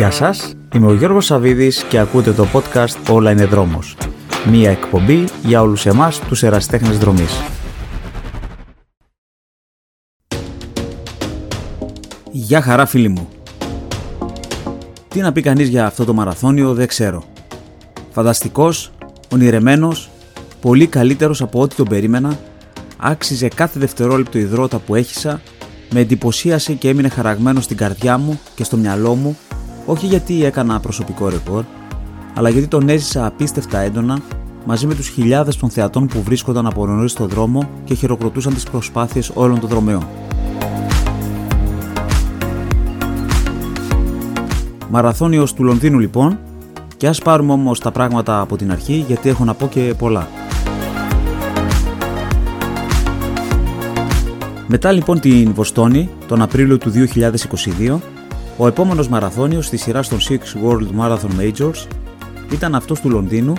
Γεια σας, είμαι ο Γιώργος Σαβίδης και ακούτε το podcast «Όλα είναι δρόμος». Μία εκπομπή για όλους εμάς τους εραστέχνες δρομής. Γεια χαρά φίλοι μου. Τι να πει κανείς για αυτό το μαραθώνιο δεν ξέρω. Φανταστικός, ονειρεμένος, πολύ καλύτερος από ό,τι τον περίμενα, άξιζε κάθε δευτερόλεπτο υδρότα που έχισα, με εντυπωσίασε και έμεινε χαραγμένος στην καρδιά μου και στο μυαλό μου, όχι γιατί έκανα προσωπικό ρεκόρ, αλλά γιατί τον έζησα απίστευτα έντονα μαζί με τους χιλιάδες των θεατών που βρίσκονταν από νωρίς στο δρόμο και χειροκροτούσαν τις προσπάθειες όλων των δρομέων. Μαραθώνιος του Λονδίνου λοιπόν και ας πάρουμε όμως τα πράγματα από την αρχή γιατί έχω να πω και πολλά. Μετά λοιπόν την Βοστόνη, τον Απρίλιο του 2022, ο επόμενος μαραθώνιος στη σειρά των Six World Marathon Majors ήταν αυτός του Λονδίνου,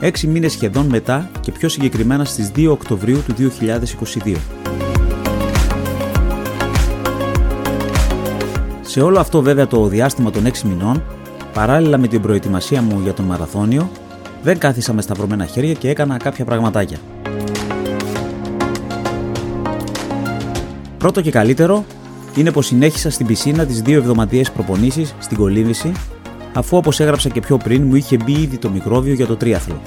6 μήνες σχεδόν μετά και πιο συγκεκριμένα στις 2 Οκτωβρίου του 2022. Σε όλο αυτό βέβαια το διάστημα των 6 μηνών, παράλληλα με την προετοιμασία μου για τον μαραθώνιο, δεν κάθισα με σταυρωμένα χέρια και έκανα κάποια πραγματάκια. Πρώτο και καλύτερο είναι πως συνέχισα στην πισίνα τις δύο εβδομαδιαίες προπονήσεις στην κολύμβηση, αφού όπως έγραψα και πιο πριν μου είχε μπει ήδη το μικρόβιο για το τρίαθλο.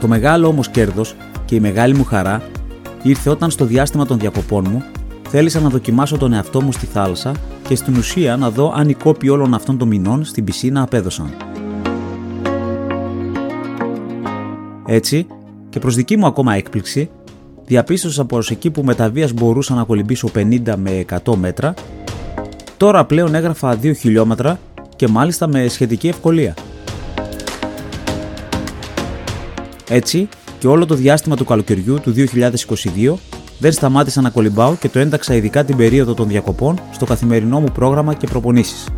Το μεγάλο όμως κέρδος και η μεγάλη μου χαρά ήρθε όταν στο διάστημα των διακοπών μου θέλησα να δοκιμάσω τον εαυτό μου στη θάλασσα και στην ουσία να δω αν οι κόποι όλων αυτών των μηνών στην πισίνα απέδωσαν. Έτσι, και προς δική μου ακόμα έκπληξη, διαπίστωσα πως εκεί που με τα βίας μπορούσα να κολυμπήσω 50 με 100 μέτρα, τώρα πλέον έγραφα 2 χιλιόμετρα και μάλιστα με σχετική ευκολία. Έτσι, και όλο το διάστημα του καλοκαιριού του 2022 δεν σταμάτησα να κολυμπάω και το ένταξα ειδικά την περίοδο των διακοπών στο καθημερινό μου πρόγραμμα και προπονήσεις.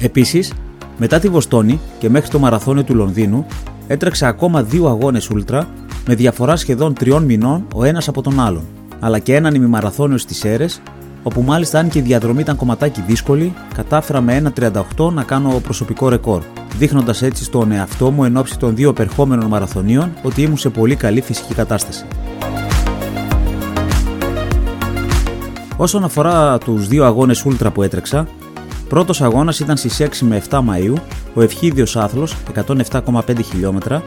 Επίσης, μετά τη Βοστόνη και μέχρι το μαραθώνιο του Λονδίνου, έτρεξα ακόμα δύο αγώνες ούλτρα με διαφορά σχεδόν τριών μηνών ο ένας από τον άλλον, αλλά και έναν ημιμαραθώνιο στις Σέρες, όπου μάλιστα αν και η διαδρομή ήταν κομματάκι δύσκολη, κατάφερα με 1.38 να κάνω προσωπικό ρεκόρ, δείχνοντας έτσι στον εαυτό μου εν ώψη των δύο επερχόμενων μαραθωνίων ότι ήμουν σε πολύ καλή φυσική κατάσταση. Όσον αφορά τους δύο αγώνες ούλτρα που έτρεξα, πρώτος αγώνας ήταν στις 6 με 7 Μαου, ο ευχίδιος άθλος 107,5 χιλιόμετρα,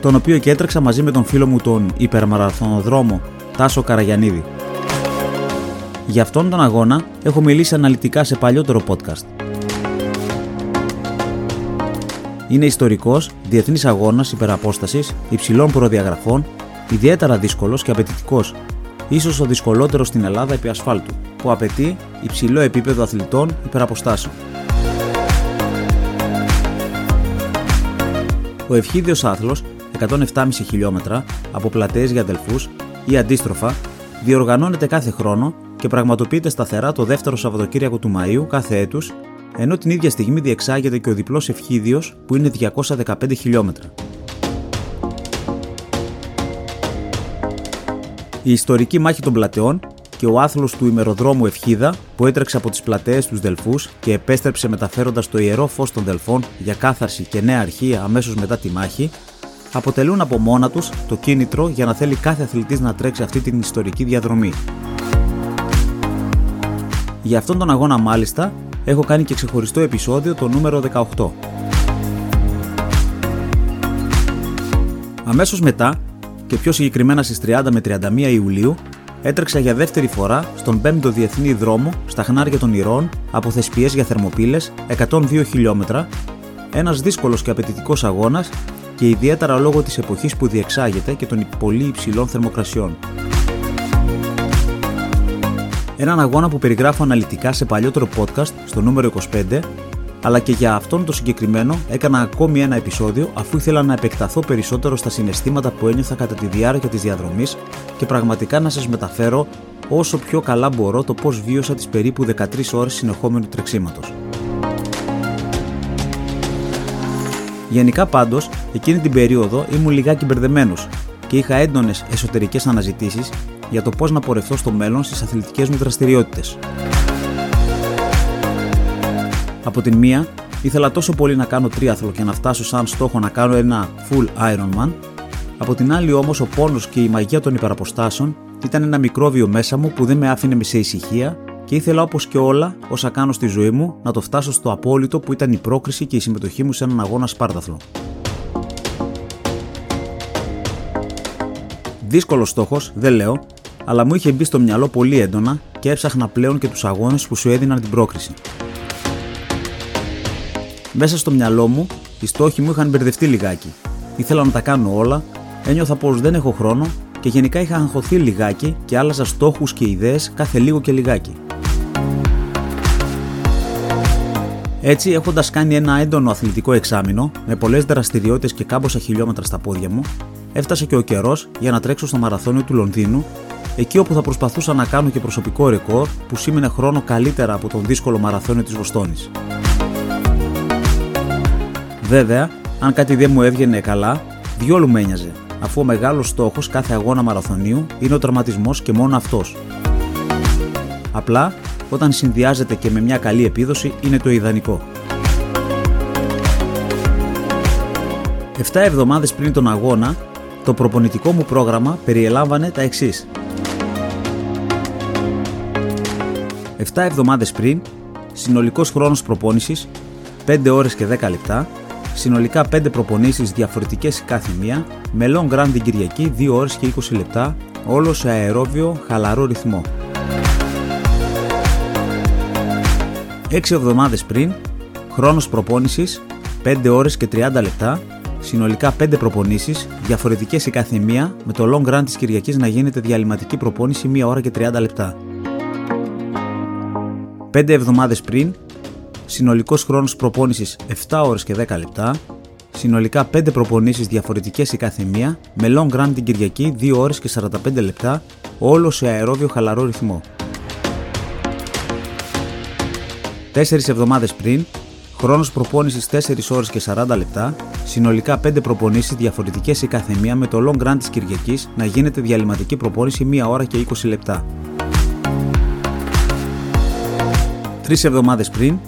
τον οποίο και έτρεξα μαζί με τον φίλο μου τον υπερμαραθωνοδρόμο Τάσο Καραγιανίδη. Για αυτόν τον αγώνα έχω μιλήσει αναλυτικά σε παλιότερο podcast. Είναι ιστορικός, διεθνής αγώνας υπεραπόστασης, υψηλών προδιαγραφών, ιδιαίτερα δύσκολος και απαιτητικός, ίσως ο δυσκολότερος στην Ελλάδα επί ασφάλτου, που απαιτεί υψηλό επίπεδο αθλητών υπεραποστάσεων. Ο ευχίδιος άθλος 107,5 χιλιόμετρα από πλατείες για αδελφούς ή αντίστροφα διοργανώνεται κάθε χρόνο και πραγματοποιείται σταθερά το δεύτερο Σαββατοκύριακο του Μαΐου κάθε έτους ενώ την ίδια στιγμή διεξάγεται και ο διπλός ευχίδιος που είναι 215 χιλιόμετρα. Η ιστορική μάχη των πλατεών και ο άθλος του ημεροδρόμου Ευχίδα που έτρεξε από τις πλατείες τους Δελφούς και επέστρεψε μεταφέροντας το ιερό φως των Δελφών για κάθαρση και νέα αρχή αμέσως μετά τη μάχη, αποτελούν από μόνα τους το κίνητρο για να θέλει κάθε αθλητής να τρέξει αυτή την ιστορική διαδρομή. Για αυτόν τον αγώνα μάλιστα έχω κάνει και ξεχωριστό επεισόδιο το νούμερο 18. Αμέσως μετά, και πιο συγκεκριμένα στις 30 με 31 Ιουλίου, έτρεξα για δεύτερη φορά στον 5ο Διεθνή Δρόμο στα Χνάρια των Ηρών από Θεσπιές για Θερμοπύλες 102 χιλιόμετρα, ένας δύσκολος και απαιτητικός αγώνας και ιδιαίτερα λόγω της εποχής που διεξάγεται και των πολύ υψηλών θερμοκρασιών. Έναν αγώνα που περιγράφω αναλυτικά σε παλιότερο podcast στο νούμερο 25, αλλά και για αυτόν το συγκεκριμένο έκανα ακόμη ένα επεισόδιο αφού ήθελα να επεκταθώ περισσότερο στα συναισθήματα που ένιωθα κατά τη διάρκεια της διαδρομής και πραγματικά να σας μεταφέρω όσο πιο καλά μπορώ το πώς βίωσα τις περίπου 13 ώρες συνεχόμενου τρεξίματος. Γενικά πάντως, εκείνη την περίοδο ήμουν λιγάκι μπερδεμένος και είχα έντονες εσωτερικές αναζητήσεις για το πώς να πορευτώ στο μέλλον στις αθλητικές μου δραστηριότητες. Από την μία, ήθελα τόσο πολύ να κάνω τρίαθλο και να φτάσω σαν στόχο να κάνω ένα full Ironman, από την άλλη όμως ο πόνος και η μαγεία των υπεραποστάσεων ήταν ένα μικρόβιο μέσα μου που δεν με άφηνε σε ησυχία και ήθελα όπως και όλα όσα κάνω στη ζωή μου να το φτάσω στο απόλυτο που ήταν η πρόκριση και η συμμετοχή μου σε έναν αγώνα Σπάρταθλο. Δύσκολος στόχος, δεν λέω, αλλά μου είχε μπει στο μυαλό πολύ έντονα και έψαχνα πλέον και τους αγώνες που σου έδιναν την πρόκριση. Μέσα στο μυαλό μου, οι στόχοι μου είχαν μπερδευτεί λιγάκι. Ήθελα να τα κάνω όλα, ένιωθα πως δεν έχω χρόνο και γενικά είχα αγχωθεί λιγάκι και άλλαζα στόχους και ιδέες κάθε λίγο και λιγάκι. Έτσι, έχοντας κάνει ένα έντονο αθλητικό εξάμεινο, με πολλές δραστηριότητες και κάμποσα χιλιόμετρα στα πόδια μου, έφτασε και ο καιρός για να τρέξω στο μαραθώνιο του Λονδίνου, εκεί όπου θα προσπαθούσα να κάνω και προσωπικό ρεκόρ που σήμαινε χρόνο καλύτερα από τον δύσκολο μαραθώνιο της Βοστόνης. Βέβαια, αν κάτι δεν μου έβγαινε καλά, διόλου με ένοιαζε, αφού ο μεγάλος στόχος κάθε αγώνα μαραθωνίου είναι ο τραυματισμός και μόνο αυτός. Απλά, όταν συνδυάζεται και με μια καλή επίδοση, είναι το ιδανικό. 7 εβδομάδες πριν τον αγώνα, το προπονητικό μου πρόγραμμα περιελάμβανε τα εξής. 7 εβδομάδες πριν, συνολικός χρόνος προπόνησης 5 ώρες και 10 λεπτά, συνολικά 5 προπονήσεις διαφορετικές κάθε μία, με long run την Κυριακή 2 ώρες και 20 λεπτά, όλο σε αερόβιο χαλαρό ρυθμό. 6 εβδομάδες πριν, χρόνος προπόνησης 5 ώρες και 30 λεπτά, συνολικά 5 προπονήσεις, διαφορετικές η κάθε μία, με το long run της Κυριακής να γίνεται διαλυματική προπόνηση 1 ώρα και 30 λεπτά. 5 εβδομάδες πριν, συνολικός χρόνος προπόνησης 7 ώρες και 10 λεπτά, συνολικά 5 προπονήσεις διαφορετικές η κάθε μία, με long run την Κυριακή 2 ώρες και 45 λεπτά, όλο σε αερόβιο χαλαρό ρυθμό. 4 εβδομάδες πριν, χρόνος προπόνησης 4 ώρες και 40 λεπτά, συνολικά 5 προπονήσεις διαφορετικές η κάθε μία με το long run της Κυριακής να γίνεται διαλυματική προπόνηση 1 ώρα και 20 λεπτά. 3 εβδομάδες πριν,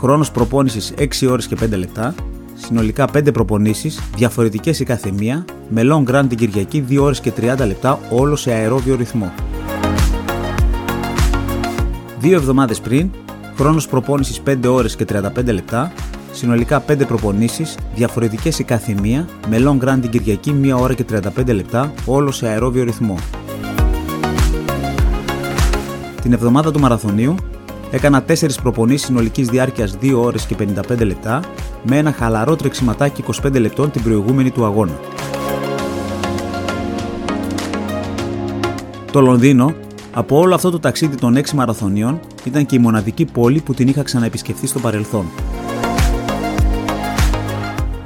χρόνος προπόνησης 6 ώρες και 5 λεπτά, συνολικά 5 προπονήσεις διαφορετικές η κάθε μία με long run την Κυριακή 2 ώρες και 30 λεπτά όλο σε αερόβιο ρυθμό. 2 εβδομάδες πριν, χρόνος προπόνησης 5 ώρες και 35 λεπτά, συνολικά 5 προπονήσεις, διαφορετικές η κάθε μία, με long run την Κυριακή 1 ώρα και 35 λεπτά, όλο σε αερόβιο ρυθμό. Την εβδομάδα του μαραθωνίου έκανα 4 προπονήσεις συνολικής διάρκειας 2 ώρες και 55 λεπτά, με ένα χαλαρό τρεξιματάκι 25 λεπτών την προηγούμενη του αγώνα. Το Λονδίνο από όλο αυτό το ταξίδι των 6 μαραθωνίων ήταν και η μοναδική πόλη που την είχα ξαναεπισκεφθεί στο παρελθόν.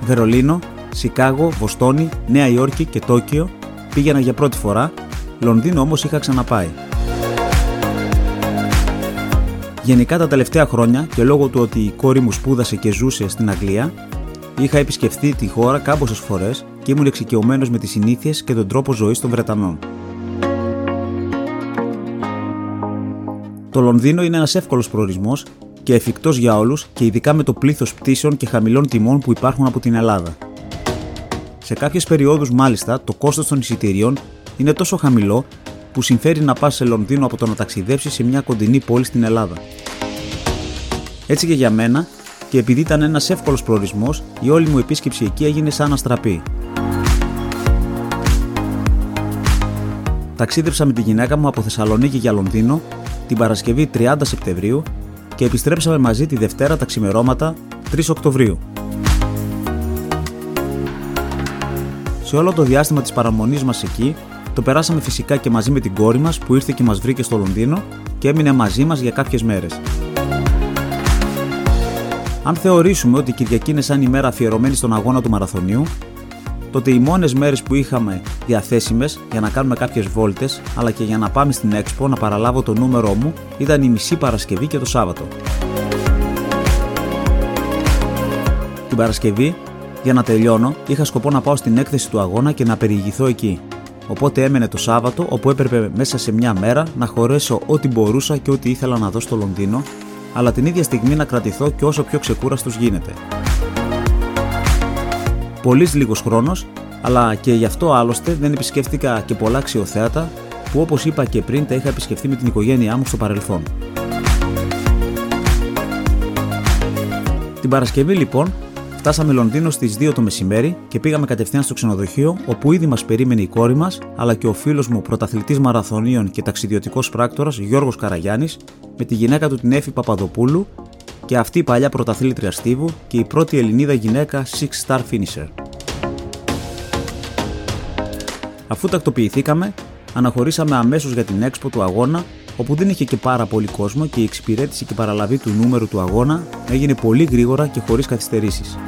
Βερολίνο, Σικάγο, Βοστόνη, Νέα Υόρκη και Τόκιο πήγαινα για πρώτη φορά, Λονδίνο όμως είχα ξαναπάει. Γενικά τα τελευταία χρόνια και λόγω του ότι η κόρη μου σπούδασε και ζούσε στην Αγγλία, είχα επισκεφθεί τη χώρα κάμποσες φορές και ήμουν εξοικειωμένος με τις συνήθειες και τον τρόπο ζωής των Βρετανών. Το Λονδίνο είναι ένας εύκολος προορισμός και εφικτός για όλους και ειδικά με το πλήθος πτήσεων και χαμηλών τιμών που υπάρχουν από την Ελλάδα. Σε κάποιες περιόδους, μάλιστα, το κόστος των εισιτηρίων είναι τόσο χαμηλό που συμφέρει να πας σε Λονδίνο από το να ταξιδέψεις σε μια κοντινή πόλη στην Ελλάδα. Έτσι και για μένα, και επειδή ήταν ένας εύκολος προορισμός, η όλη μου επίσκεψη εκεί έγινε σαν αστραπή. Ταξίδεψα με τη γυναίκα μου από Θεσσαλονίκη για Λονδίνο την Παρασκευή 30 Σεπτεμβρίου και επιστρέψαμε μαζί τη Δευτέρα τα ξημερώματα 3 Οκτωβρίου. Σε όλο το διάστημα της παραμονής μας εκεί, το περάσαμε φυσικά και μαζί με την κόρη μας που ήρθε και μας βρήκε στο Λονδίνο και έμεινε μαζί μας για κάποιες μέρες. Αν θεωρήσουμε ότι η Κυριακή είναι σαν ημέρα αφιερωμένη στον αγώνα του μαραθωνίου, τότε οι μόνες μέρες που είχαμε διαθέσιμες για να κάνουμε κάποιες βόλτες αλλά και για να πάμε στην Expo να παραλάβω το νούμερό μου ήταν η μισή Παρασκευή και το Σάββατο. Την Παρασκευή, για να τελειώνω, είχα σκοπό να πάω στην έκθεση του αγώνα και να περιηγηθώ εκεί. Οπότε έμενε το Σάββατο, όπου έπρεπε μέσα σε μια μέρα να χωρέσω ό,τι μπορούσα και ό,τι ήθελα να δω στο Λονδίνο, αλλά την ίδια στιγμή να κρατηθώ και όσο πιο ξεκούραστος γίνεται. Πολύς λίγος χρόνος, αλλά και γι' αυτό άλλωστε δεν επισκέφτηκα και πολλά αξιοθέατα που όπως είπα και πριν τα είχα επισκεφθεί με την οικογένειά μου στο παρελθόν. Την Παρασκευή λοιπόν φτάσαμε Λονδίνο στις 2 το μεσημέρι και πήγαμε κατευθείαν στο ξενοδοχείο όπου ήδη μας περίμενε η κόρη μας αλλά και ο φίλος μου πρωταθλητής μαραθωνίων και ταξιδιωτικός πράκτορας Γιώργος Καραγιάννης με τη γυναίκα του την Έφη Παπαδοπούλου και αυτή η παλιά πρωταθλήτρια Στίβου και η πρώτη Ελληνίδα γυναίκα Six Star Finisher. Αφού τακτοποιηθήκαμε, αναχωρήσαμε αμέσως για την έξπο του αγώνα, όπου δεν είχε και πάρα πολύ κόσμο και η εξυπηρέτηση και η παραλαβή του νούμερου του αγώνα έγινε πολύ γρήγορα και χωρίς καθυστερήσεις.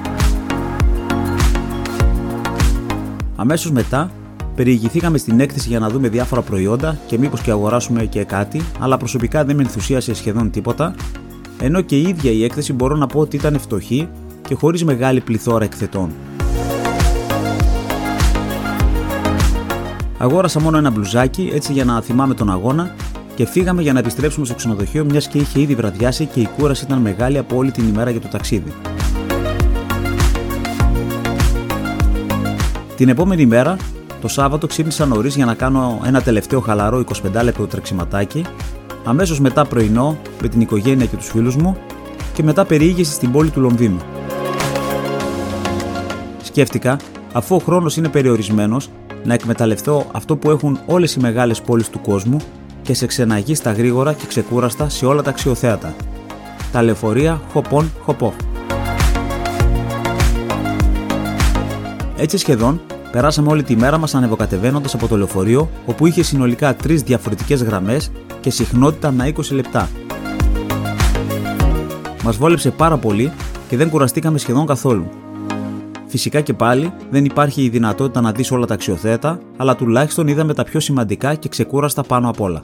Αμέσως μετά, περιηγηθήκαμε στην έκθεση για να δούμε διάφορα προϊόντα και μήπως και αγοράσουμε και κάτι, αλλά προσωπικά δεν με ενθουσίασε σχεδόν τίποτα, ενώ και η ίδια η έκθεση μπορώ να πω ότι ήταν φτωχή και χωρίς μεγάλη πληθώρα εκθετών. Αγόρασα μόνο ένα μπλουζάκι έτσι για να θυμάμαι τον αγώνα και φύγαμε για να επιστρέψουμε στο ξενοδοχείο μιας και είχε ήδη βραδιάσει και η κούραση ήταν μεγάλη από όλη την ημέρα για το ταξίδι. Την επόμενη μέρα, το Σάββατο, ξύπνησα νωρίς για να κάνω ένα τελευταίο χαλαρό 25 λεπτό τρεξιματάκι, αμέσως μετά πρωινό με την οικογένεια και τους φίλους μου και μετά περιήγηση στην πόλη του Λονδίνου. Σκέφτηκα, αφού ο χρόνος είναι περιορισμένος, να εκμεταλλευτώ αυτό που έχουν όλες οι μεγάλες πόλεις του κόσμου και σε ξεναγεί στα γρήγορα και ξεκούραστα σε όλα τα αξιοθέατα. Τα λεωφορεία χοπών χοπό. Έτσι σχεδόν περάσαμε όλη τη μέρα μας ανεβοκατεβαίνοντας από το λεωφορείο όπου είχε συνολικά τρεις διαφορετικές γραμμές και συχνότητα να 20 λεπτά. Μας βόλεψε πάρα πολύ και δεν κουραστήκαμε σχεδόν καθόλου. Φυσικά και πάλι δεν υπάρχει η δυνατότητα να δεις όλα τα αξιοθέατα, αλλά τουλάχιστον είδαμε τα πιο σημαντικά και ξεκούραστα πάνω απ' όλα.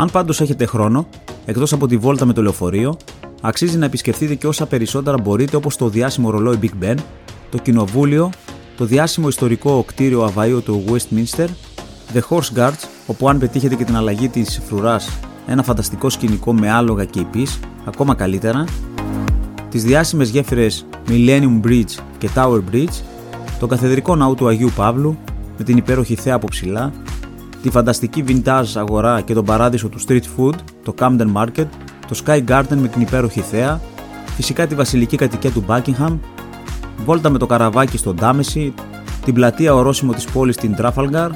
Αν πάντως έχετε χρόνο, εκτός από τη βόλτα με το λεωφορείο, αξίζει να επισκεφτείτε και όσα περισσότερα μπορείτε όπως το διάσημο ρολόι Big Ben, το κοινοβούλιο, το διάσημο ιστορικό κτίριο Αβαΐου του Westminster, The Horse Guards, όπου αν πετύχετε και την αλλαγή της φρουράς, ένα φανταστικό σκηνικό με άλογα και υπείς, ακόμα καλύτερα, τις διάσημες γέφυρες Millennium Bridge και Tower Bridge, το καθεδρικό ναό του Αγίου Παύλου με την υπέροχη θέα από ψηλά, τη φανταστική vintage αγορά και τον παράδεισο του street food, το Camden Market, το Sky Garden με την υπέροχη θέα, φυσικά τη βασιλική κατοικία του Buckingham, βόλτα με το καραβάκι στο Ντάμεση, την πλατεία ορόσημο της πόλης στην Trafalgar,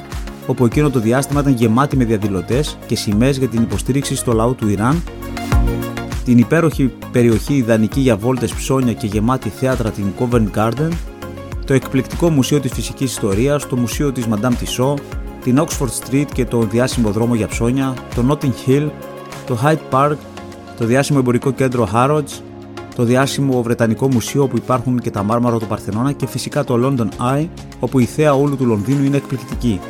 όπου εκείνο το διάστημα ήταν γεμάτη με διαδηλωτές και σημαίες για την υποστήριξη στο λαό του Ιράν. Την υπέροχη περιοχή ιδανική για βόλτες ψώνια και γεμάτη θέατρα την Covent Garden, το εκπληκτικό μουσείο της φυσικής ιστορίας, το μουσείο της Madame Tissot, την Oxford Street και το διάσημο δρόμο για ψώνια, το Notting Hill, το Hyde Park, το διάσημο εμπορικό κέντρο Harrods, το διάσημο Βρετανικό Μουσείο όπου υπάρχουν και τα μάρμαρα του Παρθενώνα και φυσικά το London Eye όπου η θέα όλου του Λονδίνου είναι εκπληκτική.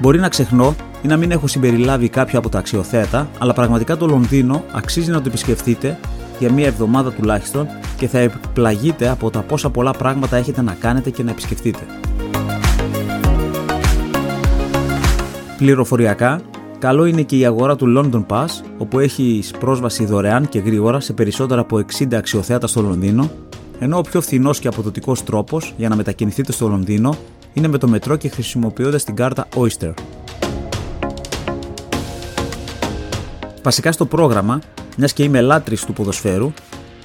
Μπορεί να ξεχνώ ή να μην έχω συμπεριλάβει κάποια από τα αξιοθέατα, αλλά πραγματικά το Λονδίνο αξίζει να το επισκεφτείτε για μία εβδομάδα τουλάχιστον και θα εκπλαγείτε από τα πόσα πολλά πράγματα έχετε να κάνετε και να επισκεφτείτε. Πληροφοριακά, καλό είναι και η αγορά του London Pass, όπου έχεις πρόσβαση δωρεάν και γρήγορα σε περισσότερα από 60 αξιοθέατα στο Λονδίνο, ενώ ο πιο φθηνός και αποδοτικός τρόπος για να μετακινηθείτε στο Λονδίνο είναι με το μετρό και χρησιμοποιώντας την κάρτα Oyster. Βασικά στο πρόγραμμα, μιας και είμαι λάτρης του ποδοσφαίρου,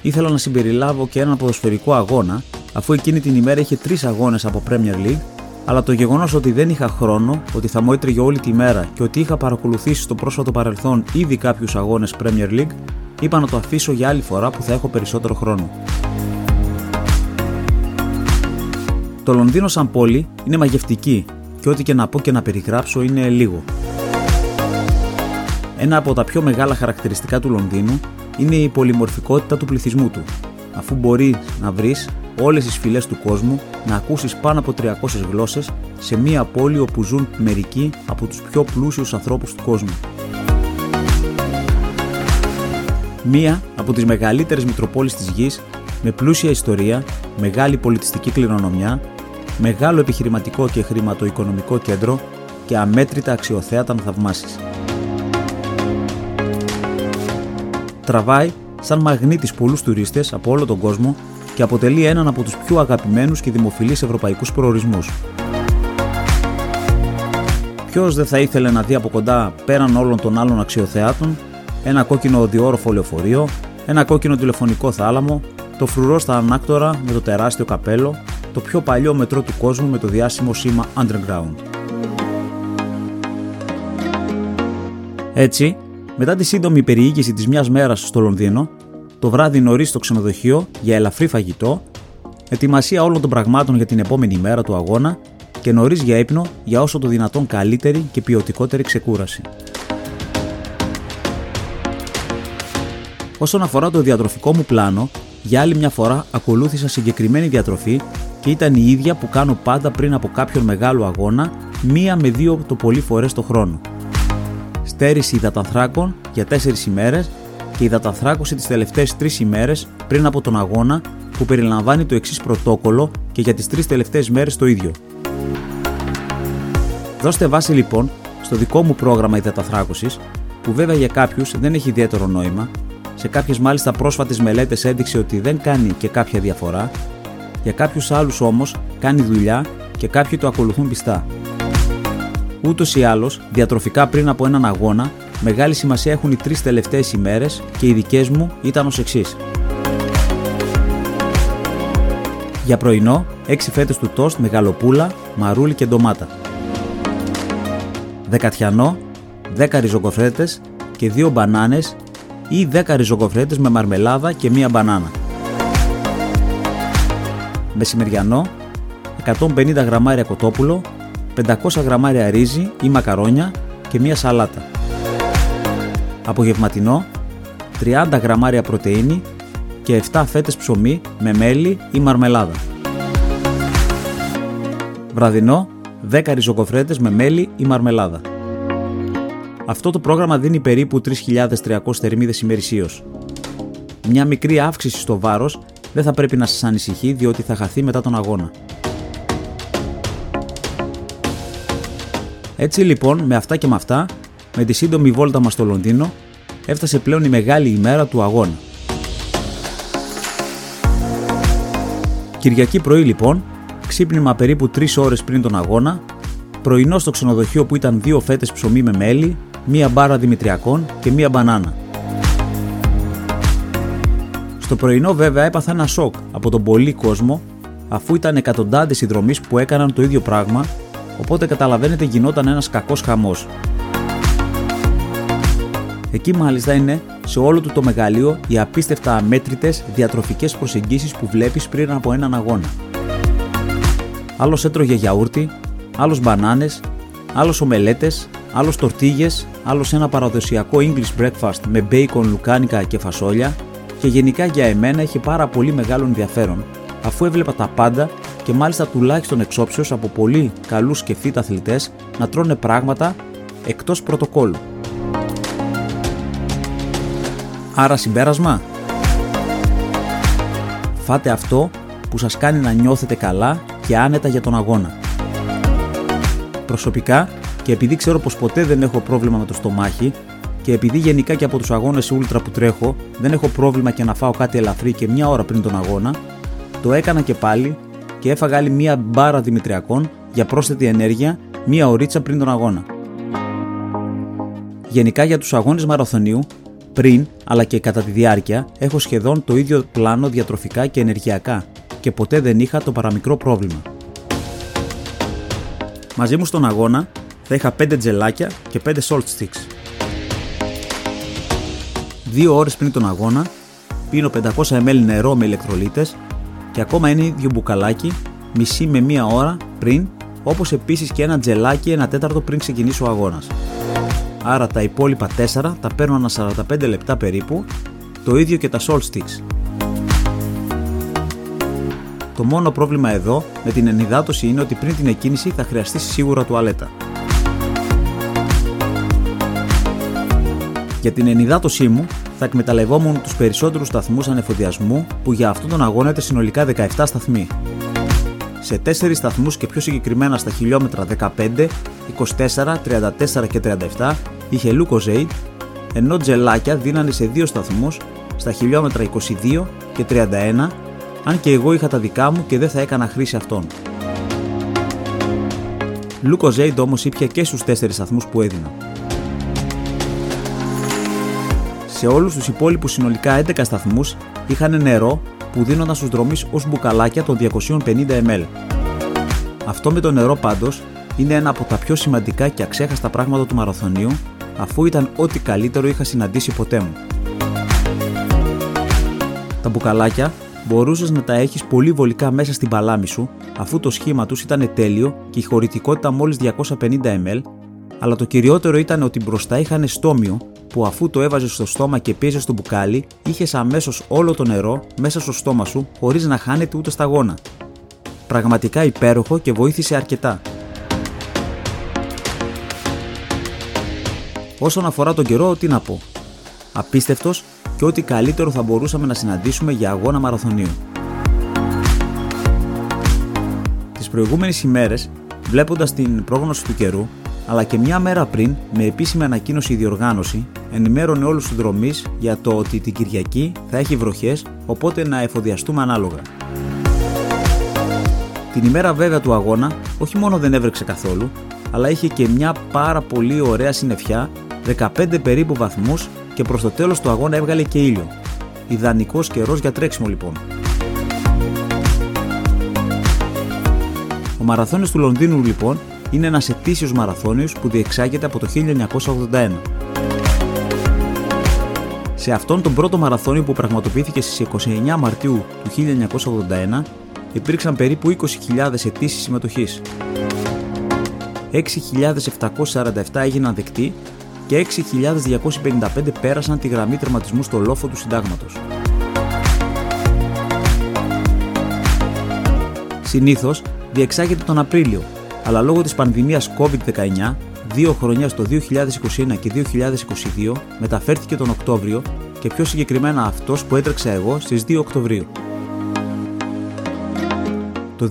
ήθελα να συμπεριλάβω και έναν ποδοσφαιρικό αγώνα, αφού εκείνη την ημέρα είχε τρεις αγώνες από Premier League, αλλά το γεγονός ότι δεν είχα χρόνο, ότι θα μου έτρεγε όλη τη μέρα και ότι είχα παρακολουθήσει στο πρόσφατο παρελθόν ήδη κάποιους αγώνες Premier League, είπα να το αφήσω για άλλη φορά που θα έχω περισσότερο χρόνο. Το Λονδίνο σαν πόλη είναι μαγευτική και ό,τι και να πω και να περιγράψω είναι λίγο. Ένα από τα πιο μεγάλα χαρακτηριστικά του Λονδίνου είναι η πολυμορφικότητα του πληθυσμού του, αφού μπορεί να βρεις όλες τις φυλές του κόσμου, να ακούσεις πάνω από 300 γλώσσες σε μια πόλη όπου ζουν μερικοί από τους πιο πλούσιους ανθρώπους του κόσμου. Μία από τις μεγαλύτερες Μητροπόλεις της γης με πλούσια ιστορία, μεγάλη πολιτιστική κληρονομιά, μεγάλο επιχειρηματικό και χρηματοοικονομικό κέντρο και αμέτρητα αξιοθέατα να θαυμάσεις. Τραβάει σαν μαγνήτης πολλούς τουρίστες από όλο τον κόσμο και αποτελεί έναν από τους πιο αγαπημένους και δημοφιλείς ευρωπαϊκούς προορισμούς. Ποιος δεν θα ήθελε να δει από κοντά πέραν όλων των άλλων αξιοθεάτων ένα κόκκινο διόροφο λεωφορείο, ένα κόκκινο τηλεφωνικό θάλαμο, το φρουρό στα ανάκτορα με το τεράστιο καπέλο, το πιο παλιό μετρό του κόσμου με το διάσημο σήμα Underground. Έτσι, μετά τη σύντομη περιήγηση της μιας μέρας στο Λονδίνο, το βράδυ νωρίς στο ξενοδοχείο για ελαφρύ φαγητό, ετοιμασία όλων των πραγμάτων για την επόμενη μέρα του αγώνα και νωρίς για ύπνο για όσο το δυνατόν καλύτερη και ποιοτικότερη ξεκούραση. Όσον αφορά το διατροφικό μου πλάνο, για άλλη μια φορά ακολούθησα συγκεκριμένη διατροφή και ήταν η ίδια που κάνω πάντα πριν από κάποιον μεγάλο αγώνα, μία με δύο το πολύ φορές το χρόνο. Στέρηση υδατανθράκων για 4 ημέρες και υδατανθράκωση τις τελευταίες 3 ημέρες πριν από τον αγώνα που περιλαμβάνει το εξής πρωτόκολλο και για τις 3 τελευταίες μέρες το ίδιο. Δώστε βάση λοιπόν στο δικό μου πρόγραμμα υδαταθράκωσης, που βέβαια για κάποιους δεν έχει ιδιαίτερο νόημα, σε κάποιες μάλιστα πρόσφατες μελέτες έδειξε ότι δεν κάνει και κάποια διαφορά, για κάποιους άλλους όμως κάνει δουλειά και κάποιοι το ακολουθούν πιστά. Ούτως ή άλλως, διατροφικά πριν από έναν αγώνα, μεγάλη σημασία έχουν οι τρεις τελευταίες ημέρες και οι δικές μου ήταν ως εξής. Για πρωινό, 6 φέτες του τόστ με γαλοπούλα, μαρούλι και ντομάτα δεκατιανό, 10 ριζοκοφρέτες και 2 μπανάνες ή 10 ριζοκοφρέτες με μαρμελάδα και μία μπανάνα. Μεσημεριανό, 150 γραμμάρια κοτόπουλο, 500 γραμμάρια ρύζι ή μακαρόνια και μία σαλάτα. Απογευματινό, 30 γραμμάρια πρωτεΐνη και 7 φέτες ψωμί με μέλι ή μαρμελάδα. Βραδινό, 10 ριζοκοφρέτες με μέλι ή μαρμελάδα. Αυτό το πρόγραμμα δίνει περίπου 3.300 θερμίδες ημερησίως. Μια μικρή αύξηση στο βάρος δεν θα πρέπει να σας ανησυχεί διότι θα χαθεί μετά τον αγώνα. Έτσι λοιπόν με αυτά και με αυτά, με τη σύντομη βόλτα μας στο Λονδίνο, έφτασε πλέον η μεγάλη ημέρα του αγώνα. Κυριακή πρωί λοιπόν, ξύπνημα περίπου 3 ώρες πριν τον αγώνα, πρωινό στο ξενοδοχείο που ήταν δύο φέτες ψωμί με μέλι, μία μπάρα δημητριακών και μία μπανάνα. Στο πρωινό βέβαια έπαθα ένα σοκ από τον πολύ κόσμο αφού ήταν εκατοντάδες οι δρομείς που έκαναν το ίδιο πράγμα οπότε καταλαβαίνετε γινόταν ένας κακός χαμός. Εκεί μάλιστα είναι σε όλο του το μεγαλείο οι απίστευτα αμέτρητες διατροφικές προσεγγίσεις που βλέπεις πριν από έναν αγώνα. Άλλος έτρωγε γιαούρτι, άλλος μπανάνες, άλλος ομελέτες, άλλος τορτίγες, άλλος ένα παραδοσιακό English breakfast με bacon, λουκάνικα και φασόλια και γενικά για εμένα είχε πάρα πολύ μεγάλο ενδιαφέρον αφού έβλεπα τα πάντα και μάλιστα τουλάχιστον εξόψεως από πολύ καλούς και fit αθλητές να τρώνε πράγματα εκτός πρωτοκόλλου. Άρα συμπέρασμα; Φάτε αυτό που σας κάνει να νιώθετε καλά και άνετα για τον αγώνα. Προσωπικά και επειδή ξέρω πως ποτέ δεν έχω πρόβλημα με το στομάχι και επειδή γενικά και από τους αγώνες ούλτρα που τρέχω δεν έχω πρόβλημα και να φάω κάτι ελαφρύ και μια ώρα πριν τον αγώνα, το έκανα και πάλι και έφαγα άλλη μία μπάρα δημητριακών για πρόσθετη ενέργεια μία ωρίτσα πριν τον αγώνα. Γενικά για τους αγώνες μαραθωνίου, πριν αλλά και κατά τη διάρκεια, έχω σχεδόν το ίδιο πλάνο διατροφικά και ενεργειακά και ποτέ δεν είχα το παραμικρό πρόβλημα. Μαζί μου στον αγώνα θα είχα 5 τζελάκια και 5 salt sticks. Δύο ώρες πριν τον αγώνα πίνω 500 ml νερό με ηλεκτρολίτες και ακόμα ένα ίδιο μπουκαλάκι μισή με μία ώρα πριν όπως επίσης και ένα τζελάκι ένα τέταρτο πριν ξεκινήσει ο αγώνας. Άρα τα υπόλοιπα 4 τα παίρνω ένα 45 λεπτά περίπου, το ίδιο και τα salt sticks. Το μόνο πρόβλημα εδώ με την ενυδάτωση είναι ότι πριν την εκκίνηση θα χρειαστεί σίγουρα τουαλέτα. Για την ενυδάτωσή μου θα εκμεταλλευόμουν τους περισσότερους σταθμούς ανεφοδιασμού που για αυτόν τον αγώνα ήταν συνολικά 17 σταθμοί. Σε 4 σταθμούς και πιο συγκεκριμένα στα χιλιόμετρα 15, 24, 34 και 37 είχε Lucozade, ενώ τζελάκια δίνανε σε 2 σταθμούς στα χιλιόμετρα 22 και 31, αν και εγώ είχα τα δικά μου και δεν θα έκανα χρήση αυτών. Lucozade όμως ήπια και στους 4 σταθμούς που έδινα. Σε όλους τους υπόλοιπους συνολικά 11 σταθμούς είχαν νερό που δίνονταν στους δρομεί ως μπουκαλάκια των 250 ml. Αυτό με το νερό πάντως είναι ένα από τα πιο σημαντικά και αξέχαστα πράγματα του μαραθωνίου, αφού ήταν ό,τι καλύτερο είχα συναντήσει ποτέ μου. Τα μπουκαλάκια μπορούσες να τα έχεις πολύ βολικά μέσα στην παλάμη σου, αφού το σχήμα τους ήταν τέλειο και η χωρητικότητα μόλις 250 ml, αλλά το κυριότερο ήταν ότι μπροστά είχαν στόμιο που αφού το έβαζε στο στόμα και πίεζε στο μπουκάλι, είχες αμέσως όλο το νερό μέσα στο στόμα σου χωρίς να χάνεται ούτε σταγόνα. Πραγματικά υπέροχο και βοήθησε αρκετά. Όσον αφορά τον καιρό, τι να πω. Απίστευτος και ό,τι καλύτερο θα μπορούσαμε να συναντήσουμε για αγώνα μαραθωνίου. Τις προηγούμενες ημέρες, βλέποντας την πρόγνωση του καιρού, αλλά και μια μέρα πριν, με επίσημη ανακοίνωση η διοργάνωση, ενημέρωνε όλους τους δρομείς για το ότι την Κυριακή θα έχει βροχές, οπότε να εφοδιαστούμε ανάλογα. Την ημέρα βέβαια του αγώνα, όχι μόνο δεν έβρεξε καθόλου, αλλά είχε και μια πάρα πολύ ωραία συννεφιά, 15 περίπου βαθμούς και προς το τέλος του αγώνα έβγαλε και ήλιο. Ιδανικός καιρός για τρέξιμο λοιπόν. Ο μαραθώνιος του Λονδίνου λοιπόν είναι ένας ετήσιος μαραθώνιος που διεξάγεται από το 1981. Σε αυτόν τον πρώτο μαραθώνιο που πραγματοποιήθηκε στις 29 Μαρτίου του 1981 υπήρξαν περίπου 20.000 αιτήσεις συμμετοχής. 6.747 έγιναν δεκτοί και 6.255 πέρασαν τη γραμμή τερματισμού στο λόφο του συντάγματος. Συνήθως διεξάγεται τον Απρίλιο, αλλά λόγω της πανδημίας COVID-19, δύο χρονιά στο 2021 και 2022 μεταφέρθηκε τον Οκτώβριο και πιο συγκεκριμένα αυτός που έτρεξα εγώ στις 2 Οκτωβρίου. Το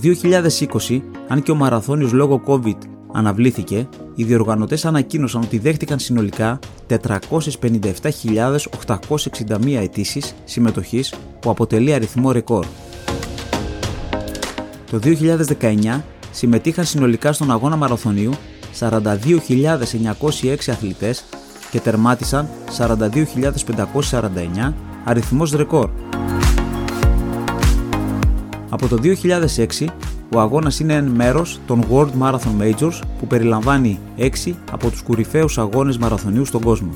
2020, αν και ο μαραθώνιος λόγω COVID αναβλήθηκε, οι διοργανωτές ανακοίνωσαν ότι δέχτηκαν συνολικά 457.861 αιτήσεις συμμετοχής που αποτελεί αριθμό ρεκόρ. Το 2019 συμμετείχαν συνολικά στον αγώνα μαραθωνίου 42.906 αθλητές και τερμάτισαν 42.549 αριθμός ρεκόρ. Από το 2006, ο αγώνας είναι εν μέρος των World Marathon Majors που περιλαμβάνει 6 από τους κουρυφαίους αγώνες μαραθωνίου στον κόσμο.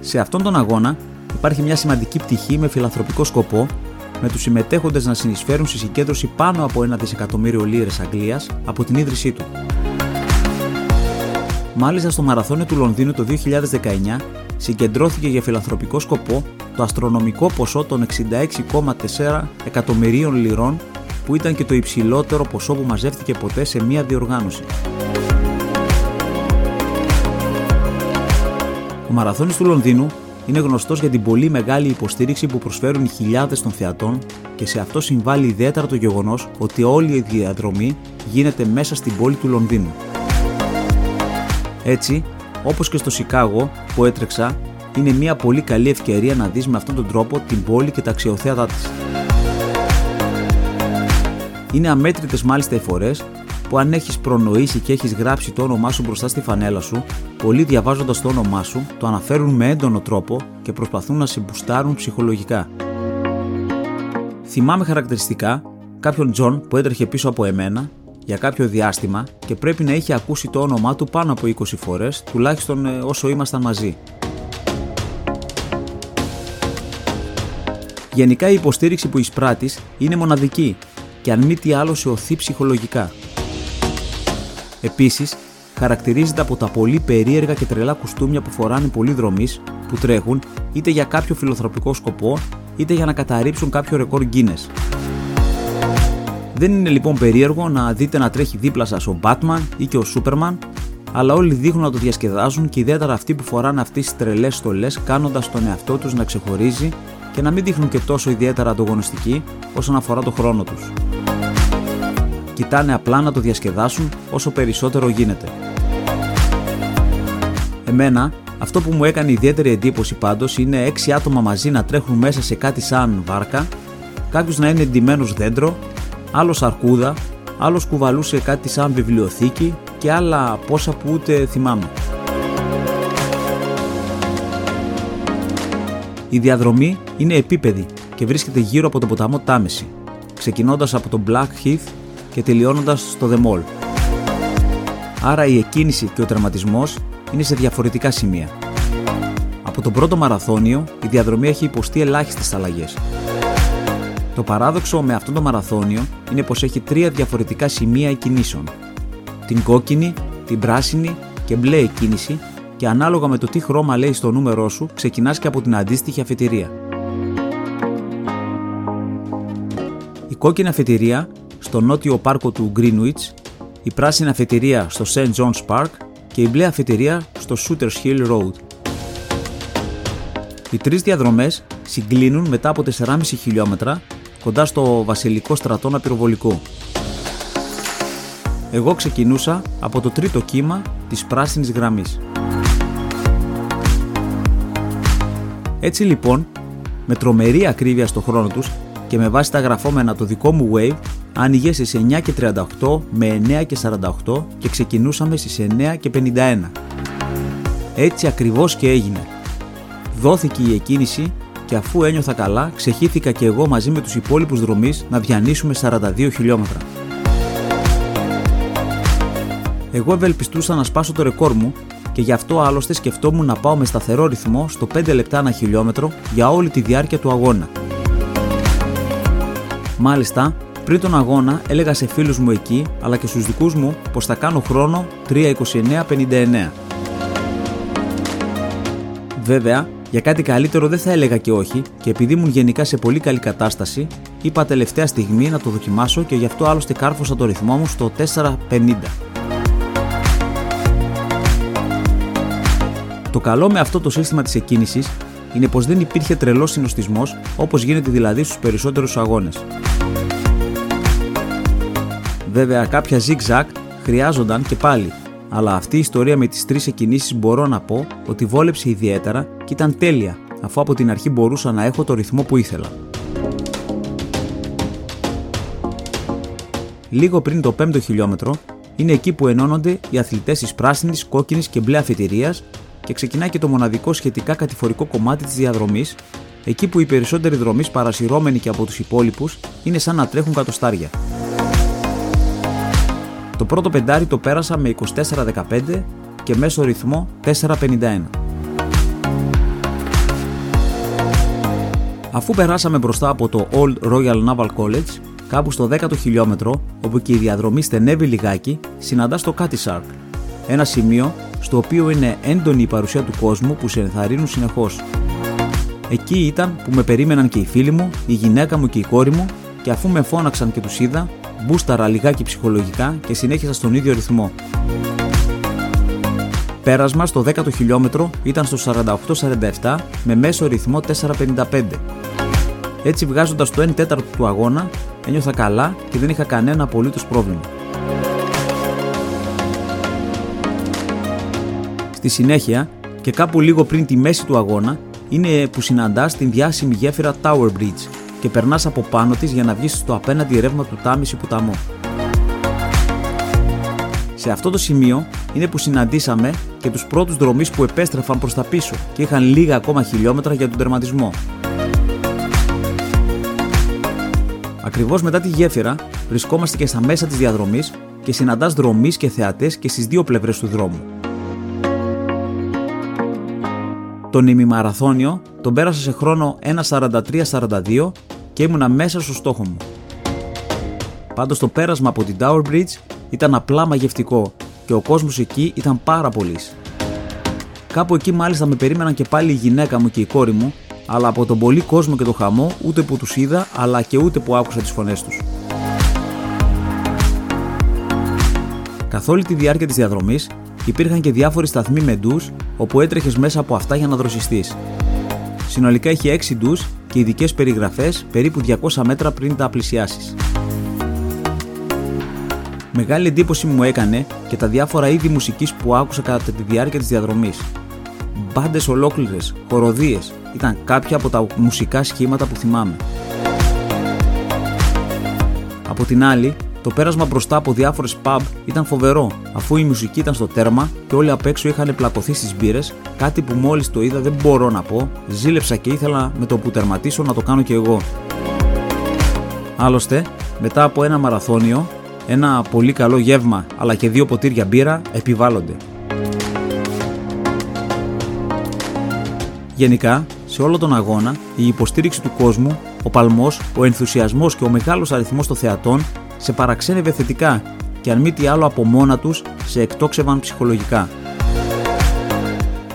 Σε αυτόν τον αγώνα υπάρχει μια σημαντική πτυχή με φιλανθρωπικό σκοπό με τους συμμετέχοντες να συνεισφέρουν στη συγκέντρωση πάνω από ένα δισεκατομμύριο λίρες Αγγλίας από την ίδρυσή του. Μάλιστα στο μαραθώνιο του Λονδίνου το 2019 συγκεντρώθηκε για φιλανθρωπικό σκοπό το αστρονομικό ποσό των 66,4 εκατομμυρίων λιρών που ήταν και το υψηλότερο ποσό που μαζεύτηκε ποτέ σε μία διοργάνωση. Ο Μαραθώνης του Λονδίνου είναι γνωστός για την πολύ μεγάλη υποστήριξη που προσφέρουν οι χιλιάδες των θεατών και σε αυτό συμβάλλει ιδιαίτερα το γεγονός ότι όλη η διαδρομή γίνεται μέσα στην πόλη του Λονδίνου. Έτσι, όπως και στο Σικάγο που έτρεξα, είναι μια πολύ καλή ευκαιρία να δεις με αυτόν τον τρόπο την πόλη και τα αξιοθέατά της. Είναι αμέτρητες μάλιστα οι φορές που αν έχεις προνοήσει και έχεις γράψει το όνομά σου μπροστά στη φανέλα σου, πολλοί διαβάζοντας το όνομά σου το αναφέρουν με έντονο τρόπο και προσπαθούν να σε μπουστάρουν ψυχολογικά. Θυμάμαι χαρακτηριστικά κάποιον Τζον που έτρεχε πίσω από εμένα για κάποιο διάστημα και πρέπει να είχε ακούσει το όνομά του πάνω από 20 φορές, τουλάχιστον ε, όσο ήμασταν μαζί. Γενικά η υποστήριξη που εισπράττεις είναι μοναδική και αν μη τι άλλο σε ωθεί ψυχολογικά. Επίσης, χαρακτηρίζεται από τα πολύ περίεργα και τρελά κουστούμια που φοράνε πολλοί δρομείς που τρέχουν είτε για κάποιο φιλοθροπικό σκοπό είτε για να καταρρύψουν κάποιο ρεκόρ Guinness. Δεν είναι λοιπόν περίεργο να δείτε να τρέχει δίπλα σας ο Batman ή και ο Superman αλλά όλοι δείχνουν να το διασκεδάζουν και ιδιαίτερα αυτοί που φοράνε αυτές τις τρελές στολές, κάνοντας τον εαυτό τους να ξεχωρίζει και να μην δείχνουν και τόσο ιδιαίτερα ανταγωνιστικοί όσον αφορά το χρόνο τους. Κοιτάνε απλά να το διασκεδάσουν όσο περισσότερο γίνεται. Εμένα, αυτό που μου έκανε ιδιαίτερη εντύπωση πάντως είναι έξι άτομα μαζί να τρέχουν μέσα σε κάτι σαν βάρκα, κάποιος να είναι εντυμένο δέντρο, άλλος αρκούδα, άλλος κουβαλούσε κάτι σαν βιβλιοθήκη και άλλα πόσα που ούτε θυμάμαι. Η διαδρομή είναι επίπεδη και βρίσκεται γύρω από τον ποταμό Τάμεση, ξεκινώντας από το Black Heath και τελειώνοντας στο The Mall. Άρα η εκκίνηση και ο τερματισμός είναι σε διαφορετικά σημεία. Από τον πρώτο μαραθώνιο η διαδρομή έχει υποστεί ελάχιστες αλλαγές. Το παράδοξο με αυτό το μαραθώνιο είναι πως έχει τρία διαφορετικά σημεία εκκινήσεων. Την κόκκινη, την πράσινη και μπλε εκκίνηση και ανάλογα με το τι χρώμα λέει στο νούμερό σου ξεκινάς και από την αντίστοιχη αφετηρία. Η κόκκινη αφετηρία στο νότιο πάρκο του Greenwich, η πράσινη αφετηρία στο St. John's Park και η μπλε αφετηρία στο Shooters Hill Road. Οι τρεις διαδρομές συγκλίνουν μετά από 4,5 χιλιόμετρα κοντά στο βασιλικό στρατόνα πυροβολικού. Εγώ ξεκινούσα από το τρίτο κύμα της πράσινης γραμμής. Έτσι λοιπόν, με τρομερή ακρίβεια στο χρόνο τους και με βάση τα γραφόμενα το δικό μου wave, άνοιγε στις 9 και 38 με 9 και 48 και ξεκινούσαμε στις 9 και 51. Έτσι ακριβώς και έγινε. Δόθηκε η εκκίνηση και αφού ένιωθα καλά, ξεχύθηκα και εγώ μαζί με τους υπόλοιπους δρομείς να διανύσουμε 42 χιλιόμετρα. Εγώ ευελπιστούσα να σπάσω το ρεκόρ μου και γι' αυτό άλλωστε σκεφτόμουν να πάω με σταθερό ρυθμό στο 5 λεπτά ένα χιλιόμετρο για όλη τη διάρκεια του αγώνα. Μάλιστα, πριν τον αγώνα έλεγα σε φίλους μου εκεί αλλά και στους δικούς μου πως θα κάνω χρόνο 3.29.59. Βέβαια, για κάτι καλύτερο δεν θα έλεγα και όχι και επειδή ήμουν γενικά σε πολύ καλή κατάσταση, είπα τελευταία στιγμή να το δοκιμάσω και γι' αυτό άλλωστε κάρφωσα το ρυθμό μου στο 4.50. Το καλό με αυτό το σύστημα της εκκίνησης είναι πως δεν υπήρχε τρελός συνοστισμός όπως γίνεται δηλαδή στους περισσότερους αγώνες. Βέβαια, κάποια zigzag χρειάζονταν και πάλι, αλλά αυτή η ιστορία με τις τρεις εκκινήσεις μπορώ να πω ότι βόλεψε ιδιαίτερα και ήταν τέλεια, αφού από την αρχή μπορούσα να έχω το ρυθμό που ήθελα. Λίγο πριν το 5ο χιλιόμετρο, είναι εκεί που ενώνονται οι αθλητές της πράσινης, κόκκινης και μπλε αφιτηρία και ξεκινάει και το μοναδικό σχετικά κατηφορικό κομμάτι της διαδρομής, εκεί που οι περισσότεροι δρομείς παρασυρώμενοι και από τους υπόλοιπους είναι σαν να τρέχουν κατοστάρια. Το πρώτο πεντάρι το πέρασα με 24-15 και μέσο ρυθμό 4-51. Αφού περάσαμε μπροστά από το Old Royal Naval College, κάπου στο 10ο χιλιόμετρο, όπου και η διαδρομή στενεύει λιγάκι, συναντά το Catty Shark, ένα σημείο στο οποίο είναι έντονη η παρουσία του κόσμου που σε ενθαρρύνουν συνεχώς. Εκεί ήταν που με περίμεναν και οι φίλοι μου, η γυναίκα μου και η κόρη μου, και αφού με φώναξαν και τους είδα, μπούσταρα λιγάκι ψυχολογικά και συνέχισα στον ίδιο ρυθμό. Πέρασμα στο 10ο χιλιόμετρο ήταν στο 48-47 με μέσο ρυθμό 4-55. Έτσι βγάζοντας το 1 τέταρτο του αγώνα, ένιωθα καλά και δεν είχα κανένα απολύτως πρόβλημα. Στη συνέχεια, και κάπου λίγο πριν τη μέση του αγώνα, είναι που συναντάς την διάσημη γέφυρα Tower Bridge και περνάς από πάνω της για να βγεις στο απέναντι ρεύμα του Τάμιση ποταμό. Σε αυτό το σημείο είναι που συναντήσαμε και τους πρώτους δρομείς που επέστρεφαν προς τα πίσω και είχαν λίγα ακόμα χιλιόμετρα για τον τερματισμό. Ακριβώς μετά τη γέφυρα βρισκόμαστε και στα μέσα της διαδρομής και συναντάς δρομείς και θεατές και στις δύο πλευρές του δρόμου. Τον ημιμαραθώνιο τον πέρασα σε χρόνο 1.43-42 και ήμουνα μέσα στο στόχο μου. Πάντως το πέρασμα από την Tower Bridge ήταν απλά μαγευτικό και ο κόσμος εκεί ήταν πάρα πολύ. Κάπου εκεί μάλιστα με περίμεναν και πάλι η γυναίκα μου και η κόρη μου, αλλά από τον πολύ κόσμο και το χαμό ούτε που τους είδα, αλλά και ούτε που άκουσα τις φωνές τους. Καθ' όλη τη διάρκεια της διαδρομής Υπήρχαν και διάφοροι σταθμοί με ντους, όπου έτρεχες μέσα από αυτά για να δροσιστείς. Συνολικά είχε 6 ντους και ειδικές περιγραφές περίπου 200 μέτρα πριν τα πλησιάσεις. Μεγάλη εντύπωση μου έκανε και τα διάφορα είδη μουσικής που άκουσα κατά τη διάρκεια της διαδρομής. Μπάντες ολόκληρες, χοροδίες, ήταν κάποια από τα μουσικά σχήματα που θυμάμαι. Από την άλλη, το πέρασμα μπροστά από διάφορες pub ήταν φοβερό, αφού η μουσική ήταν στο τέρμα και όλοι απ' έξω είχαν πλακωθεί στις μπύρες, κάτι που μόλις το είδα δεν μπορώ να πω, ζήλεψα και ήθελα με το που τερματίσω να το κάνω κι εγώ. Άλλωστε, μετά από ένα μαραθώνιο, ένα πολύ καλό γεύμα αλλά και δύο ποτήρια μπύρα επιβάλλονται. Γενικά, σε όλο τον αγώνα, η υποστήριξη του κόσμου, ο παλμός, ο ενθουσιασμός και ο μεγάλος αριθμός των θεατών σε παραξένευε θετικά και αν μη τι άλλο από μόνα τους σε εκτόξευαν ψυχολογικά.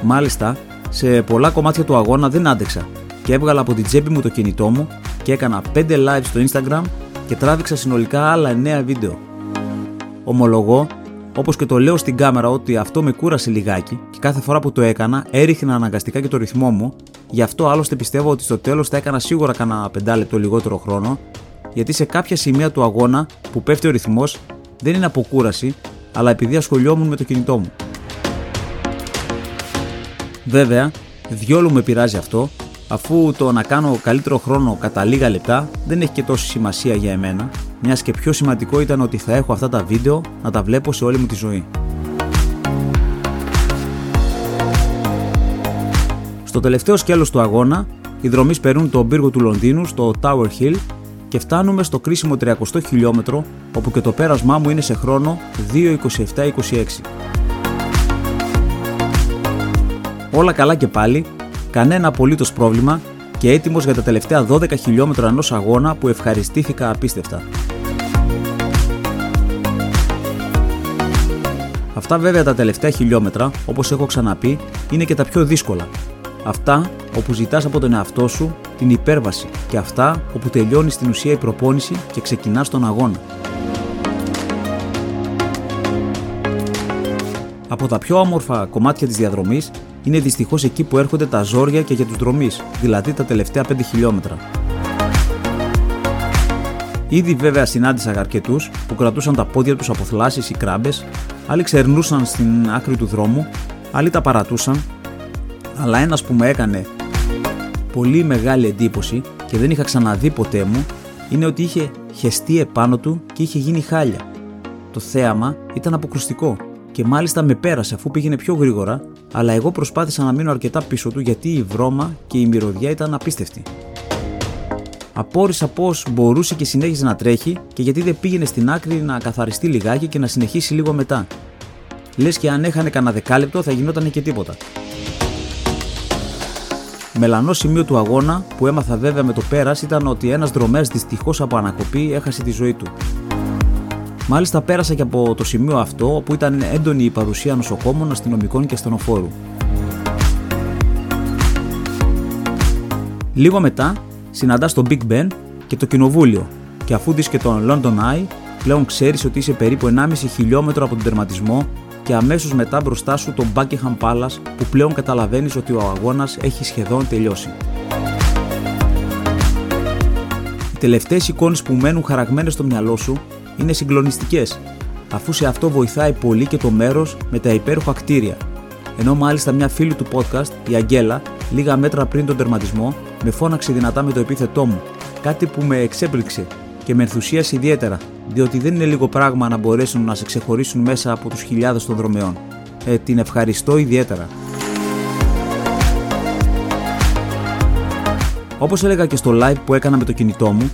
Μάλιστα, σε πολλά κομμάτια του αγώνα δεν άντεξα και έβγαλα από την τσέπη μου το κινητό μου και έκανα 5 live στο Instagram και τράβηξα συνολικά άλλα 9 βίντεο. Ομολογώ, όπως και το λέω στην κάμερα, ότι αυτό με κούρασε λιγάκι και κάθε φορά που το έκανα έριχνα αναγκαστικά και το ρυθμό μου. Γι' αυτό άλλωστε πιστεύω ότι στο τέλος θα έκανα σίγουρα κανένα πεντάλεπτο λιγότερο χρόνο, γιατί σε κάποια σημεία του αγώνα που πέφτει ο ρυθμός δεν είναι από κούραση, αλλά επειδή ασχολιόμουν με το κινητό μου. Βέβαια, διόλου με πειράζει αυτό, αφού το να κάνω καλύτερο χρόνο κατά λίγα λεπτά δεν έχει και τόση σημασία για εμένα, μιας και πιο σημαντικό ήταν ότι θα έχω αυτά τα βίντεο να τα βλέπω σε όλη μου τη ζωή. Στο τελευταίο σκέλος του αγώνα, οι δρομείς περνούν τον πύργο του Λονδίνου στο Tower Hill και φτάνουμε στο κρίσιμο 300 χιλιόμετρο όπου και το πέρασμά μου είναι σε χρόνο 2.27.26. Όλα καλά και πάλι, κανένα απολύτως πρόβλημα και έτοιμος για τα τελευταία 12 χιλιόμετρα ενός αγώνα που ευχαριστήθηκα απίστευτα. Αυτά βέβαια τα τελευταία χιλιόμετρα, όπως έχω ξαναπεί, είναι και τα πιο δύσκολα. Αυτά όπου ζητάς από τον εαυτό σου την υπέρβαση και αυτά όπου τελειώνει στην ουσία η προπόνηση και ξεκινάς τον αγώνα. Από τα πιο όμορφα κομμάτια της διαδρομής είναι δυστυχώς εκεί που έρχονται τα ζόρια και για τους δρομείς, δηλαδή τα τελευταία 5 χιλιόμετρα. Ήδη βέβαια συνάντησα αρκετούς που κρατούσαν τα πόδια τους από θλάσει ή κράμπες, άλλοι ξερνούσαν στην άκρη του δρόμου, άλλοι τα παρατούσαν, αλλά ένας που με έκανε πολύ μεγάλη εντύπωση και δεν είχα ξαναδεί ποτέ μου είναι ότι είχε χεστεί επάνω του και είχε γίνει χάλια. Το θέαμα ήταν αποκρουστικό και μάλιστα με πέρασε αφού πήγαινε πιο γρήγορα, αλλά εγώ προσπάθησα να μείνω αρκετά πίσω του γιατί η βρώμα και η μυρωδιά ήταν απίστευτη. Απόρρισα πώς μπορούσε και συνέχιζε να τρέχει και γιατί δεν πήγαινε στην άκρη να καθαριστεί λιγάκι και να συνεχίσει λίγο μετά. Λες και αν έχανε κανένα δεκάλεπτο θα γινόταν και τίποτα. Μελανό σημείο του αγώνα που έμαθα βέβαια με το πέρας ήταν ότι ένας δρομέας δυστυχώς από ανακοπή έχασε τη ζωή του. Μάλιστα πέρασα και από το σημείο αυτό όπου ήταν έντονη η παρουσία νοσοκόμων, αστυνομικών και ασθενοφόρου. Λίγο μετά συναντά το Big Ben και το Κοινοβούλιο, και αφού δεις και τον London Eye, πλέον ξέρεις ότι είσαι περίπου 1,5 χιλιόμετρο από τον τερματισμό και αμέσως μετά μπροστά σου τον Buckingham Palace που πλέον καταλαβαίνεις ότι ο αγώνας έχει σχεδόν τελειώσει. Οι τελευταίες εικόνες που μένουν χαραγμένες στο μυαλό σου είναι συγκλονιστικές, αφού σε αυτό βοηθάει πολύ και το μέρος με τα υπέροχα κτίρια. Ενώ μάλιστα μια φίλη του podcast, η Αγγέλα, λίγα μέτρα πριν τον τερματισμό, με φώναξε δυνατά με το επίθετό μου, κάτι που με εξέπληξε και με ενθουσίασε ιδιαίτερα, διότι δεν είναι λίγο πράγμα να μπορέσουν να σε ξεχωρίσουν μέσα από τους χιλιάδες των δρομεών. Ε, την ευχαριστώ ιδιαίτερα. Όπως έλεγα και στο live που έκανα με το κινητό μου,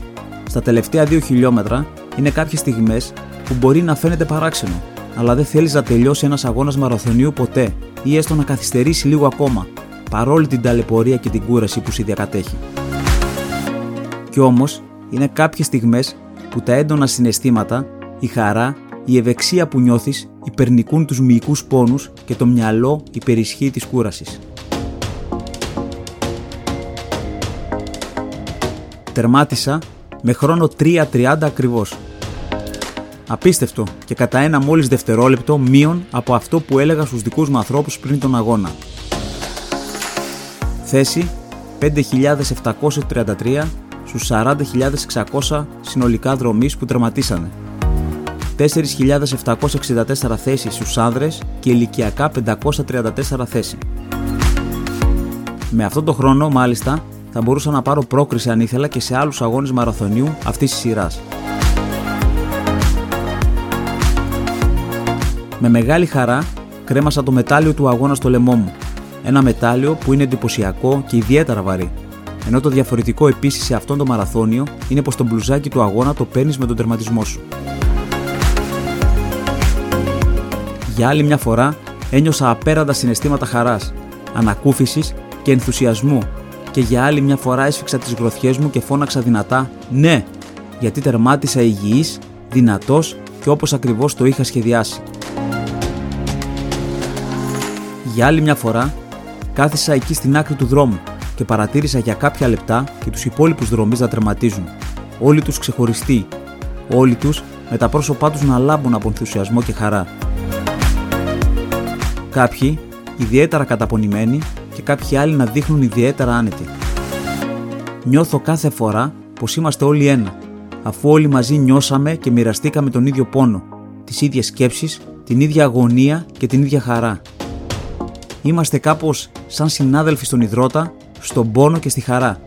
στα τελευταία δύο χιλιόμετρα είναι κάποιες στιγμές που μπορεί να φαίνεται παράξενο, αλλά δεν θέλεις να τελειώσει ένας αγώνας μαραθωνίου ποτέ ή έστω να καθυστερήσει λίγο ακόμα, παρόλη την ταλαιπωρία και την κούραση που σε διακατέχει. Κι όμως, είναι κάποιες στιγμές που τα έντονα συναισθήματα, η χαρά, η ευεξία που νιώθεις υπερνικούν τους μυϊκούς πόνους και το μυαλό υπερισχύει της κούρασης. Τερμάτισα με χρόνο 3.30 ακριβώς. Απίστευτο και κατά ένα μόλις δευτερόλεπτο μείον από αυτό που έλεγα στους δικούς μου ανθρώπους πριν τον αγώνα. Θέση 5.733 στους 40.600 συνολικά δρομείς που τερματίσανε. 4.764 θέσεις στους άνδρες και ηλικιακά 534 θέση. Με αυτόν τον χρόνο, μάλιστα, θα μπορούσα να πάρω πρόκριση αν ήθελα και σε άλλους αγώνες μαραθωνίου αυτής της σειράς. Με μεγάλη χαρά κρέμασα το μετάλλιο του αγώνα στο λαιμό μου. Ένα μετάλλιο που είναι εντυπωσιακό και ιδιαίτερα βαρύ. Ενώ το διαφορετικό επίσης σε αυτόν το μαραθώνιο είναι πως το μπλουζάκι του αγώνα το παίρνεις με τον τερματισμό σου. Για άλλη μια φορά ένιωσα απέραντα συναισθήματα χαράς, ανακούφισης και ενθουσιασμού και για άλλη μια φορά έσφιξα τις γροθιές μου και φώναξα δυνατά «Ναι!» γιατί τερμάτισα υγιής, δυνατός και όπως ακριβώς το είχα σχεδιάσει. Για άλλη μια φορά κάθισα εκεί στην άκρη του δρόμου και παρατήρησα για κάποια λεπτά και τους υπόλοιπους δρομείς να τερματίζουν. Όλοι τους ξεχωριστοί. Όλοι τους με τα πρόσωπά τους να λάμπουν από ενθουσιασμό και χαρά. Κάποιοι ιδιαίτερα καταπονημένοι και κάποιοι άλλοι να δείχνουν ιδιαίτερα άνετοι. Νιώθω κάθε φορά πως είμαστε όλοι ένα, αφού όλοι μαζί νιώσαμε και μοιραστήκαμε τον ίδιο πόνο, τις ίδιες σκέψεις, την ίδια αγωνία και την ίδια χαρά. Είμαστε κάπως σαν συνάδελφοι στον υδρότα, στον πόνο και στη χαρά.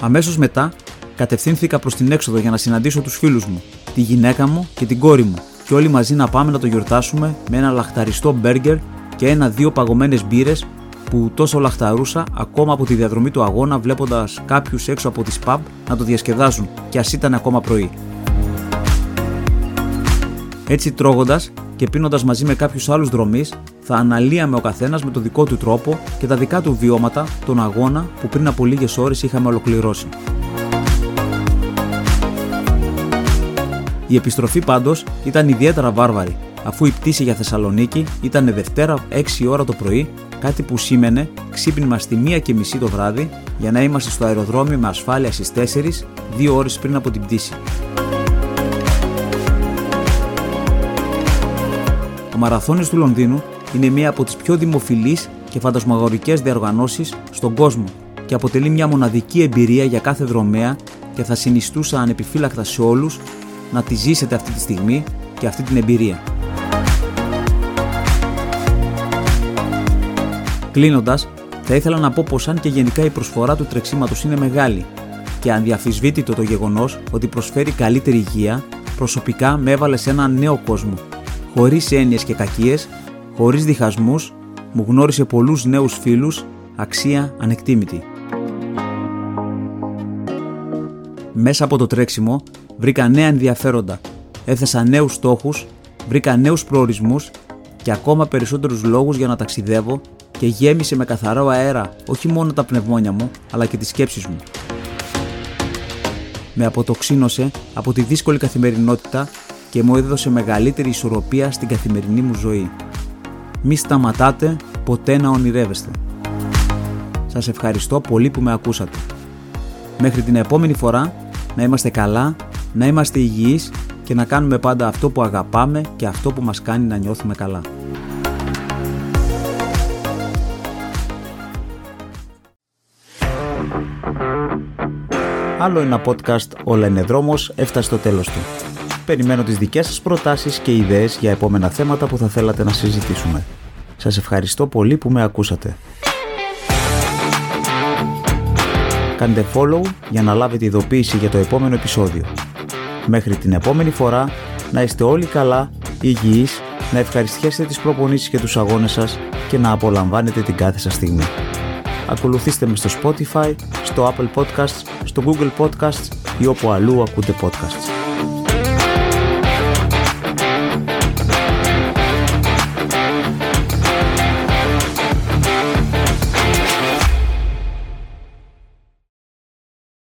Αμέσως μετά κατευθύνθηκα προς την έξοδο για να συναντήσω τους φίλους μου, τη γυναίκα μου και την κόρη μου και όλοι μαζί να πάμε να το γιορτάσουμε με ένα λαχταριστό μπέργκερ και ένα-δύο παγωμένες μπύρες που τόσο λαχταρούσα ακόμα από τη διαδρομή του αγώνα βλέποντας κάποιους έξω από τις pub να το διασκεδάζουν και ας ήταν ακόμα πρωί. Έτσι τρώγοντας και πίνοντας μαζί με κάποιους άλλους δρομείς θα αναλύαμε ο καθένας με το δικό του τρόπο και τα δικά του βιώματα τον αγώνα που πριν από λίγες ώρες είχαμε ολοκληρώσει. Η επιστροφή πάντως ήταν ιδιαίτερα βάρβαρη, αφού η πτήση για Θεσσαλονίκη ήταν Δευτέρα 6 ώρα το πρωί, κάτι που σήμαινε ξύπνημα στη 1 και μισή το βράδυ για να είμαστε στο αεροδρόμιο με ασφάλεια στις 4, δύο ώρες πριν από την πτήση. Ο Μαραθώνιος του Λονδίνου είναι μία από τις πιο δημοφιλείς και φαντασμαγορικές διοργανώσεις στον κόσμο και αποτελεί μια μοναδική εμπειρία για κάθε δρομέα και θα συνιστούσα ανεπιφύλακτα σε όλους να τη ζήσετε αυτή τη στιγμή και αυτή την εμπειρία. Κλείνοντας, θα ήθελα να πω πως αν και γενικά η προσφορά του τρεξίματος είναι μεγάλη και ανδιαφυσβήτητο το γεγονός ότι προσφέρει καλύτερη υγεία, προσωπικά με έβαλε σε έναν νέο κόσμο, χωρίς έννοιες και κακίες, χωρίς διχασμούς, μου γνώρισε πολλούς νέους φίλους, αξία ανεκτήμητη. Μέσα από το τρέξιμο βρήκα νέα ενδιαφέροντα, έθεσα νέους στόχους, βρήκα νέους προορισμούς και ακόμα περισσότερους λόγους για να ταξιδεύω και γέμισε με καθαρό αέρα όχι μόνο τα πνευμόνια μου, αλλά και τις σκέψεις μου. Με αποτοξίνωσε από τη δύσκολη καθημερινότητα και μου έδωσε μεγαλύτερη ισορροπία στην καθημερινή μου ζωή. Μη σταματάτε ποτέ να ονειρεύεστε. Σας ευχαριστώ πολύ που με ακούσατε. Μέχρι την επόμενη φορά να είμαστε καλά να είμαστε υγιείς και να κάνουμε πάντα αυτό που αγαπάμε και αυτό που μας κάνει να νιώθουμε καλά. Άλλο ένα podcast «Όλα είναι δρόμος» έφτασε στο τέλος του. Περιμένω τις δικές σας προτάσεις και ιδέες για επόμενα θέματα που θα θέλατε να συζητήσουμε. Σας ευχαριστώ πολύ που με ακούσατε. Κάντε follow για να λάβετε ειδοποίηση για το επόμενο επεισόδιο. Μέχρι την επόμενη φορά να είστε όλοι καλά, υγιείς, να ευχαριστιέσετε τις προπονήσεις και τους αγώνες σας και να απολαμβάνετε την κάθε σας στιγμή. Ακολουθήστε με στο Spotify, στο Apple Podcasts, στο Google Podcasts ή όπου αλλού ακούτε podcasts.